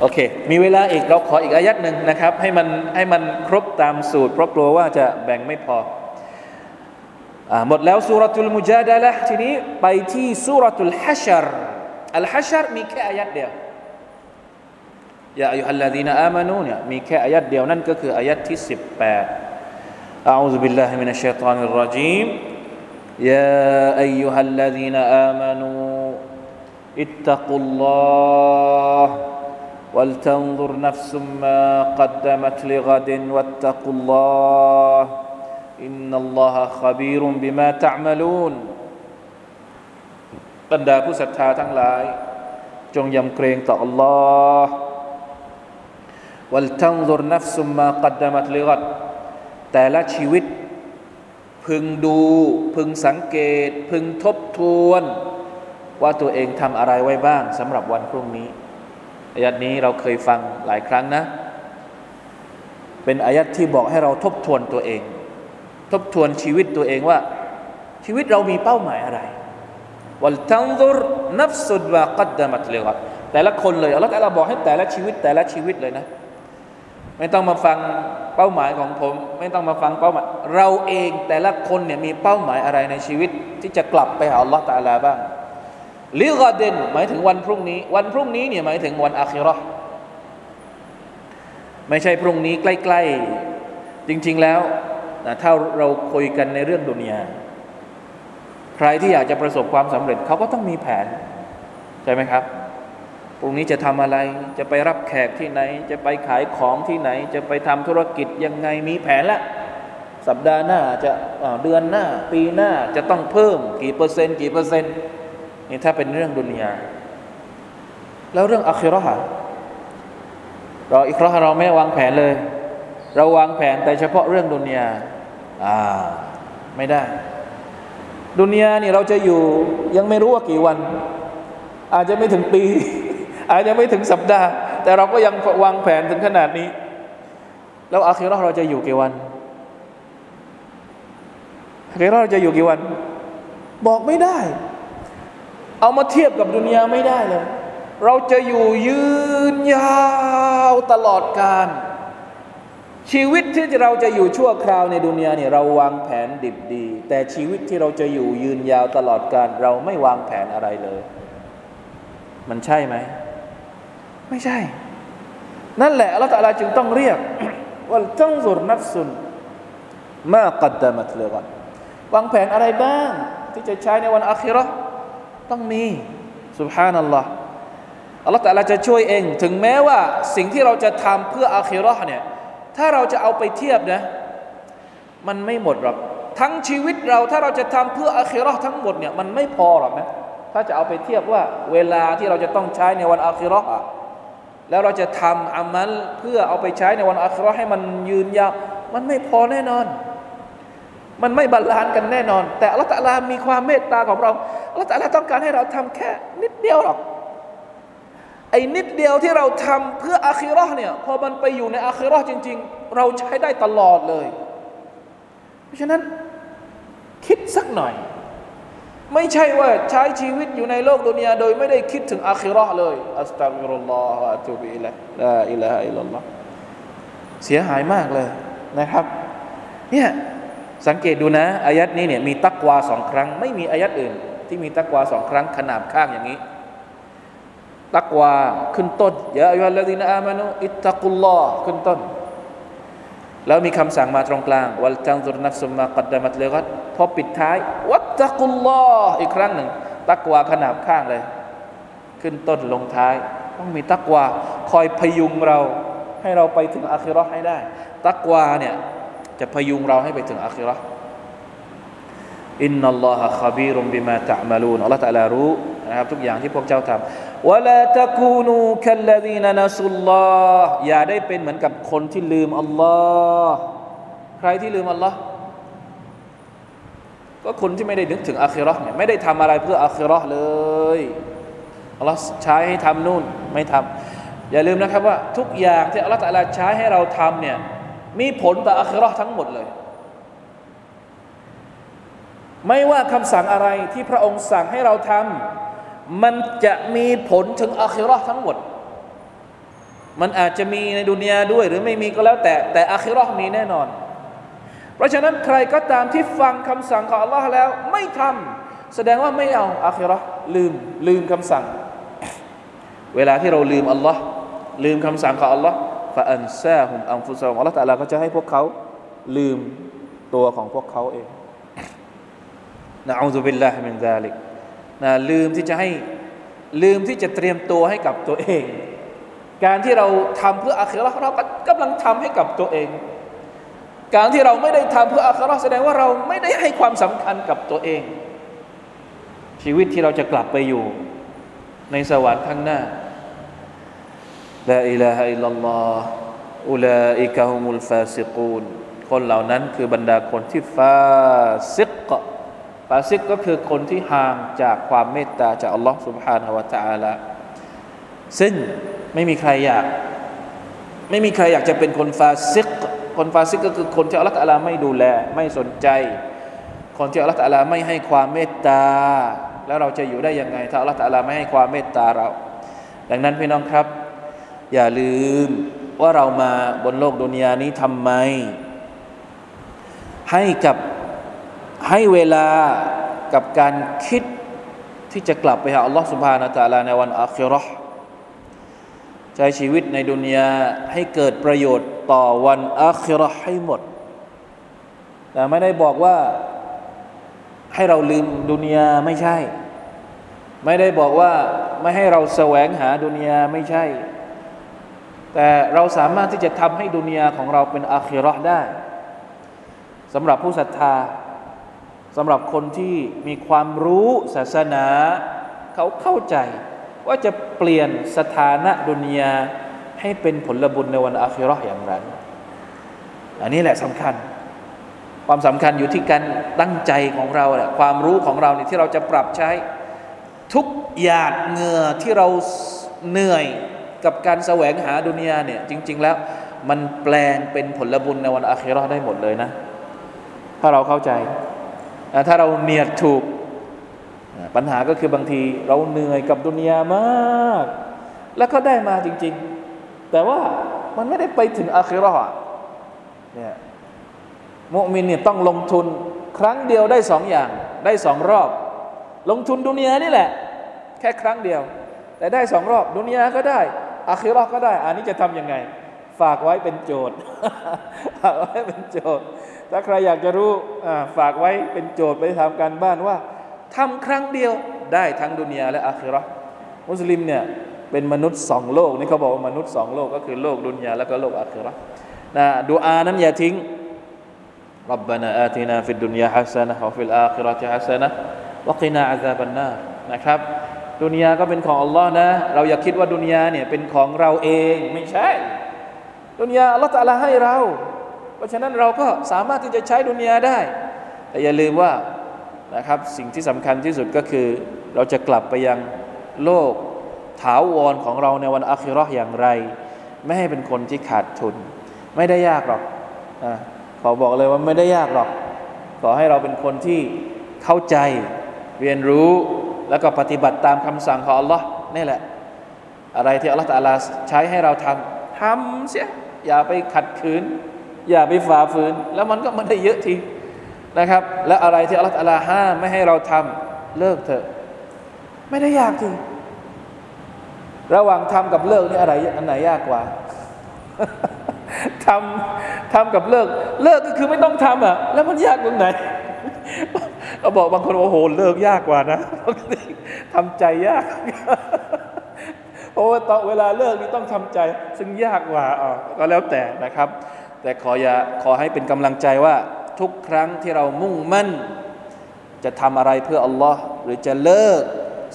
โอเค มีเวลาอีกเราขออีกอายัดหนึ่งนะครับ ให้มันให้มันครบตามสูตร เพราะกลัวว่าจะแบ่งไม่พออหมดแล้วสุรตุลมุจาดะละทีนี้ไปที่สุรตุลฮัชรอัลฮัชรมีแค่อายัดเดียวยาอายุฮัลลาดีนอามานูเนี่ยมีแค่อายัดเดียวนั่นก็คืออายัดที่ 18อาอุบิลลาฮิมินัชชัยฏอนิรรจีมยาอายุฮัลลาดีนอามานูอิตตักุลลอฮ์ ولتنظر نفس ما قدمت لغد واتقوا الله إن الله خبير بما تعملون บรรดาผู้ศรัทธาทั้งหลายจงยำเกรงต่อ Allah ولتنظر نفس ما قدمت لغد แต่ละชีวิตพึงดู พึงสังเกต พึงทบทวน ว่าตัวเองทำอะไรไว้บ้างสำหรับวันพรุ่งนี้ อายัดนี้เราเคยฟังหลายครั้งนะ เป็นอายัดที่บอกให้เราทบทวนตัวเอง ทบทวนชีวิตตัวเองว่า ชีวิตเรามีเป้าหมายอะไรวัลตังซุรนับสุดว่ากัดดามัตเลกัแต่ละคนเลยอัลลอฮฺบอกให้แต่ละชีวิตแต่ละชีวิตเลยนะ ไม่ต้องมาฟังเป้าหมายของผม ไม่ต้องมาฟังเป้าหมาย เราเองแต่ละคนเนี่ยมีเป้าหมายอะไรในชีวิต ที่จะกลับไปหาอัลลอฮฺตาลาบ้าง ลิกาเดนหมายถึงวันพรุ่งนี้ วันพรุ่งนี้เนี่ยหมายถึงวันอาคิรอไม่ใช่พรุ่งนี้ใกล้ๆ จริง ๆแล้วถ้าเราคุยกันในเรื่องดุนยาใครที่อยากจะประสบความสำเร็จเขาก็ต้องมีแผน ใช่ไหมครับพรุ่งนี้จะทำอะไรจะไปรับแขกที่ไหน จะไปขายของที่ไหน จะไปทำธุรกิจยังไงมีแผนละสัปดาห์หน้าจะเดือนหน้า ปีหน้าจะต้องเพิ่มกี่เปอร์เซ็นต์กี่เปอร์เซ็นต์ นี่ถ้าเป็นเรื่องดุนยา แล้วเรื่องอัคิรอฮะเราอิครอฮะเราไม่วางแผนเลย เราวางแผนแต่เฉพาะเรื่องดุนยาอ่าไม่ได้ ดุนยานี่เราจะอยู่ยังไม่รู้ว่ากี่วัน อาจจะไม่ถึงปี อาจจะไม่ถึงสัปดาห์ แต่เราก็ยังวางแผนถึงขนาดนี้ แล้วอาคิราะเราจะอยู่กี่วันอาคิราะเราจะอยู่กี่วัน บอกไม่ได้ เอามาเทียบกับดุนยาไม่ได้เลย เราจะอยู่ยืนยาวตลอดกาลชีวิตที่เราจะอยู่ชั่วคราวในดุนยาเนี่ยเราวางแผนดิบดี แต่ชีวิตที่เราจะอยู่ยืนยาวตลอดกาลเราไม่วางแผนอะไรเลย มันใช่ไหม ไม่ใช่ นั่นแหละอัลลอฮฺจึงต้องเรียกว่าต้องสุรนัฟสุนมากัดดามัตเลกันวางแผนอะไรบ้าง ที่จะใช้ในวันอาคิรอ ต้องมีสุบฮานัลลอฮ์อัลลอฮฺแต่ละจะช่วยเอง ถึงแม้ว่าสิ่งที่เราจะทำเพื่ออาคิรอเนี่ยถ้าเราจะเอาไปเทียบนะ มันไม่หมดหรอกทั้งชีวิตเราถ้าเราจะทำเพื่ออาคิรอทั้งหมดเนี่ยมันไม่พอหรอกนะถ้าจะเอาไปเทียบว่าเวลาที่เราจะต้องใช้ในวันอาคิรอแล้วเราจะทำอามัลเพื่อเอาไปใช้ในวันอาคิรอให้มันยืนยาวมันไม่พอแน่นอน มันไม่ balance กันแน่นอน แต่อัลลอฮฺมีความเมตตาของเราอัลลอฮฺต้องการให้เราทำแค่นิดเดียวหรอกไอ้นิดเดียวที่เราทำเพื่ออาคิรอเนี่ยพอมันไปอยู่ในอาคิรอจริง ๆ เราใช้ได้ตลอดเลย เพราะฉะนั้นคิดสักหน่อย ไม่ใช่ว่าใช้ชีวิตอยู่ในโลกดุนยาโดยไม่ได้คิดถึงอาคิรอเลยأستغفر الله وأتوب إليهลาอิลาฮะอิลลัลลอฮเสียหายมากเลยนะครับเนี่ย สังเกตดูนะอายัดนี้เนี่ยมีตักวาสองครั้ง ไม่มีอายัดอื่น ที่มีตักวาสองครั้งขนาบข้างอย่างนี้ ตักวาขึ้นต้นยาอัยฮัลลดีนอามานุอิตตักุลลอฮ์ขึ้นต้น แล้วมีคำสั่งมาตรงกลางวัลจังซุรนัฟซุมมากัดดามัตเลกัดพอปิดท้าย วัตตักุลลอฮ์อีกครั้งหนึ่ง ตักวาขนาบข้างเลย ขึ้นต้นลงท้าย ต้องมีตักวาคอยพยุงเราให้เราไปถึงอาคิรอให้ได้ ตักวาเนี่ย จะพยุงเราให้ไปถึงอาคิรออินนัลลอฮะขบีรุมบิมาตะมาลูนอัลลอฮฺตะลารู้นะครับทุกอย่างที่พวกเจ้าทำวะลาตะกูนูคัลลดีนนัสุลลอฮ์อย่าได้เป็นเหมือนกับคนที่ลืมอัลลอฮ์ใครที่ลืมอัลลอฮ์ก็คนที่ไม่ได้นึกถึงอาคิรอเนี่ยไม่ได้ทำอะไรเพื่ออาคิรอเลยอัลลอฮ์ใช้ให้ทำนู่นไม่ทำอย่าลืมนะครับว่าทุกอย่างที่อัลลอฮ์ตะลาใช้ให้เราทำเนี่ย มีผลต่ออาคิรอทั้งหมดเลย ไม่ว่าคำสั่งอะไรที่พระองค์สั่งให้เราทำมันจะมีผลถึงอาคิรอทั้งหมด มันอาจจะมีในดุนยาด้วยหรือไม่มีก็แล้วแต่แต่อาคิรอมีแน่นอน เพราะฉะนั้นใครก็ตามที่ฟังคำสั่งของอัลลอฮ์แล้วไม่ทำแสดงว่าไม่เอาอาคิรอลืมลืมคำสั่ง เวลาที่เราลืมอัลลอฮ์ลืมคำสั่งของอัลลอฮ์ ฟาอันซาฮุมอัมฟุซาอัลลอฮ์แต่ละก็จะให้พวกเขาลืมตัวของพวกเขาเองนะأعوذ بالله من ذلك นะลืมที่จะให้ลืมที่จะเตรียมตัวให้กับตัวเอง การที่เราทำเพื่ออาคราเราก็กำลังทำให้กับตัวเอง การที่เราไม่ได้ทำเพื่ออาคราแสดงว่าเราไม่ได้ให้ความสำคัญกับตัวเอง ชีวิตที่เราจะกลับไปอยู่ในสวรรค์ข้างหน้า ลาอิลาฮะอิลลัลลอฮ์อุลาอิกะฮุมุลฟาซิกูนคนเหล่านั้นคือบรรดาคนที่ฟาซิกฟาซิกก็คือคนที่ห่างจากความเมตตาจากอัลลอฮ์ سبحانه และ تعالى ซึ่งไม่มีใครอยาก ไม่มีใครอยากจะเป็นคนฟาซิก คนฟาซิกก็คือคนที่อัลลอฮ์ตะลาไม่ดูแล ไม่สนใจ คนที่อัลลอฮ์ตะลาไม่ให้ความเมตตา แล้วเราจะอยู่ได้ยังไง ถ้าอัลลอฮ์ตะลาไม่ให้ความเมตตาเรา ดังนั้นพี่น้องครับ อย่าลืมว่าเรามาบนโลกดุนยานี้ทำไม ให้กับให้เวลากับการคิดที่จะกลับไปหาอัลลอฮฺสุบฮานาตะลาในวันอาคิรอใช้ชีวิตในดุนยาให้เกิดประโยชน์ต่อวันอาคิรอให้หมด แต่ไม่ได้บอกว่าให้เราลืมดุนยาไม่ใช่ ไม่ได้บอกว่าไม่ให้เราแสวงหาดุนยาไม่ใช่ แต่เราสามารถที่จะทำให้ดุนยาของเราเป็นอาคิรอได้สำหรับผู้ศรัทธาสำหรับคนที่มีความรู้ศาสนา เขาเข้าใจ ว่าจะเปลี่ยนสถานะดุนยาให้เป็นผลบุญในวันอาคิรออย่างไรอันนี้แหละสำคัญ ความสำคัญอยู่ที่การตั้งใจของเราแหละความรู้ของเราเนี่ยที่เราจะปรับใช้ ทุกหยาดเหงื่อที่เราเหนื่อย กับการแสวงหาดุนยาเนี่ยจริง ๆ แล้วมันแปลงเป็นผลบุญในวันอาคิเราได้หมดเลยนะ ถ้าเราเข้าใจ ถ้าเราเนียดถูก ปัญหาก็คือบางทีเราเหนื่อยกับดุนยามาก แล้วก็ได้มาจริง ๆ แต่ว่ามันไม่ได้ไปถึงอาคิราะเนี่ยมุมินเนี่ยต้องลงทุนครั้งเดียวได้สองอย่างได้สองรอบ ลงทุนดุนยานี่แหละ แค่ครั้งเดียว แต่ได้สองรอบ ดุนยาก็ได้ อาคิเราะห์ก็ได้ อันนี้จะทำยังไง ฝากไว้เป็นโจทย์ฝากไว้เป็นโจทย์ ถ้าใครอยากจะรู้ฝากไว้เป็นโจทย์ไปทำการบ้านว่าทำครั้งเดียวได้ทั้งดุนยาและอาคิเราะห์มุสลิมเนี่ยเป็นมนุษย์สองโลกนี่เขาบอกว่ามนุษย์สองโลกก็คือโลกดุนยาแล้วก็โลกอาคิเราะห์นะดูอานั้นอย่าทิ้ง ربنا آتنا في الدنيا حسنة وفي الآخرة حسنة وقنا عذاب النار นะครับ ดุนยาก็เป็นของอัลลอฮ์นะ เราอย่าคิดว่าดุนยาเนี่ยเป็นของเราเองไม่ใช่ ดุนยาอัลลอฮ์ตะลาให้เรา เพราะฉะนั้นเราก็สามารถที่จะใช้ดุนยาได้ แต่อย่าลืมว่านะครับสิ่งที่สำคัญที่สุดก็คือ เราจะกลับไปยังโลกถาวรของเราในวันอาคิรอห์อย่างไร ไม่ให้เป็นคนที่ขาดทุน ไม่ได้ยากหรอกอขอบอกเลยว่าไม่ได้ยากหรอก ขอให้เราเป็นคนที่เข้าใจเรียนรู้ แล้วก็ปฏิบัติตามคำสั่งของ Allah นี่แหละ อะไรที่ Allah ตาลาใช้ให้เราทำทำเสียอย่าไปขัดขืน อย่าไปฝ่าฝืน แล้วมันก็มันได้เยอะทีนะครับ และอะไรที่ Allah ตาลาห้ามไม่ให้เราทำเลิกเถอะ ไม่ได้ยากทีระหว่างทำกับเลิกนี่อะไรอันไหนยากกว่าทำทำกับเลิก เลิกก็คือไม่ต้องทำอะ แล้วมันยากตรงไหน เราบอกบางคนโอ้โหเลิกยากกว่านะทำใจยากเพราะว่าตอนเวลาเลิกนี่ต้องทำใจ ซึ่งยากกว่าอ๋อก็แล้วแต่นะครับ แต่ขออย่าขอให้เป็นกำลังใจว่าทุกครั้งที่เรามุ่งมั่น จะทำอะไรเพื่ออัลลอฮ์หรือจะเลิก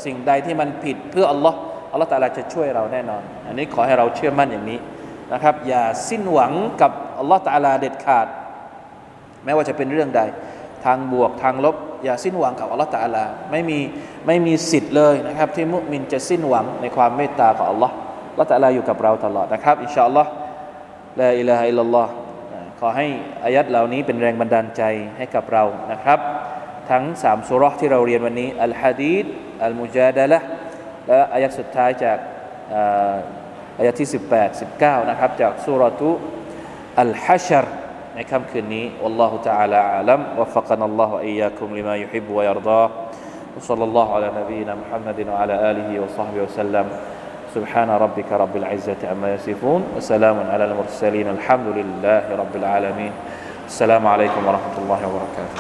สิ่งใดที่มันผิดเพื่ออัลลอฮ์อัลลอฮ์ตะอาลาจะช่วยเราแน่นอน อันนี้ขอให้เราเชื่อมั่นอย่างนี้นะครับ อย่าสิ้นหวังกับอัลลอฮฺตาลาเด็ดขาด แม้ว่าจะเป็นเรื่องใด ทางบวกทางลบ อย่าสิ้นหวังกับอัลลอฮฺตาลาไม่มีไม่มีสิทธิ์เลยนะครับ ที่มุมินจะสิ้นหวังในความเมตตาของอัลลอฮฺอัลลอฮฺตาลาอยู่กับเราตลอดนะครับإن شاء الله لا إله إلا الله ขอให้อายัดเหล่านี้เป็นแรงบันดาลใจให้กับเรานะครับ ทั้งสามสูเราะฮ์ที่เราเรียนวันนี้อัลฮะดีดอัลมุจาดะละและอายัดสุดท้ายจากอายะที่ 18 19 นะครับ จากสุรทุอัลฮัชร ในค่ำคืนนี้ والله تعالى أعلم وفقنا الله وإياكم لما يحب ويرضاه وصلى الله على نبينا محمد وعلى آله وصحبه وسلم سبحان ربك رب العزة عما يصفون وسلام على المرسلين الحمد لله رب العالمين السلام عليكم ورحمة الله وبركاته